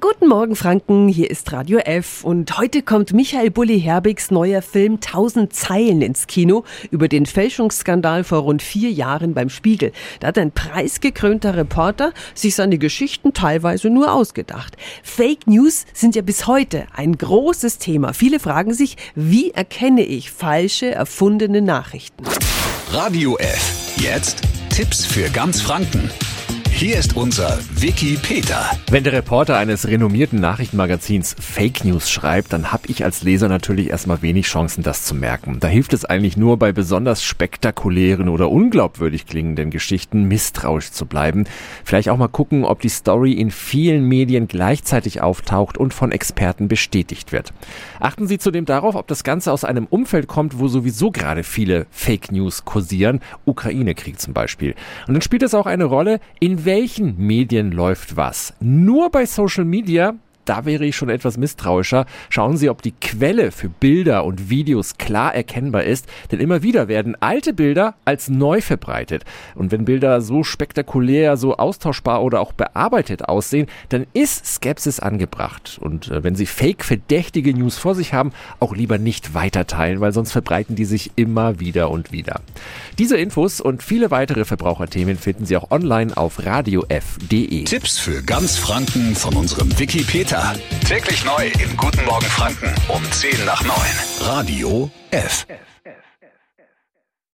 Guten Morgen, Franken. Hier ist Radio F. Und heute kommt Michael Bulli-Herbigs neuer Film Tausend Zeilen ins Kino über den Fälschungsskandal vor rund vier Jahren beim Spiegel. Da hat ein preisgekrönter Reporter sich seine Geschichten teilweise nur ausgedacht. Fake News sind ja bis heute ein großes Thema. Viele fragen sich, wie erkenne ich falsche, erfundene Nachrichten? Radio F. Jetzt Tipps für ganz Franken. Hier ist unser Wiki Peter. Wenn der Reporter eines renommierten Nachrichtenmagazins Fake News schreibt, dann habe ich als Leser natürlich erstmal wenig Chancen, das zu merken. Da hilft es eigentlich nur bei besonders spektakulären oder unglaubwürdig klingenden Geschichten misstrauisch zu bleiben. Vielleicht auch mal gucken, ob die Story in vielen Medien gleichzeitig auftaucht und von Experten bestätigt wird. Achten Sie zudem darauf, ob das Ganze aus einem Umfeld kommt, wo sowieso gerade viele Fake News kursieren. Ukraine-Krieg zum Beispiel. Und dann spielt es auch eine Rolle, in welchen Medien läuft was. Nur bei Social Media da wäre ich schon etwas misstrauischer. Schauen Sie, ob die Quelle für Bilder und Videos klar erkennbar ist, denn immer wieder werden alte Bilder als neu verbreitet. Und wenn Bilder so spektakulär, so austauschbar oder auch bearbeitet aussehen, dann ist Skepsis angebracht. Und äh, wenn Sie fake-verdächtige News vor sich haben, auch lieber nicht weiterteilen, weil sonst verbreiten die sich immer wieder und wieder. Diese Infos und viele weitere Verbraucherthemen finden Sie auch online auf radiof.de. Tipps für ganz Franken von unserem Wikipedia. Täglich neu im Guten Morgen Franken um 10 nach 9. Radio F.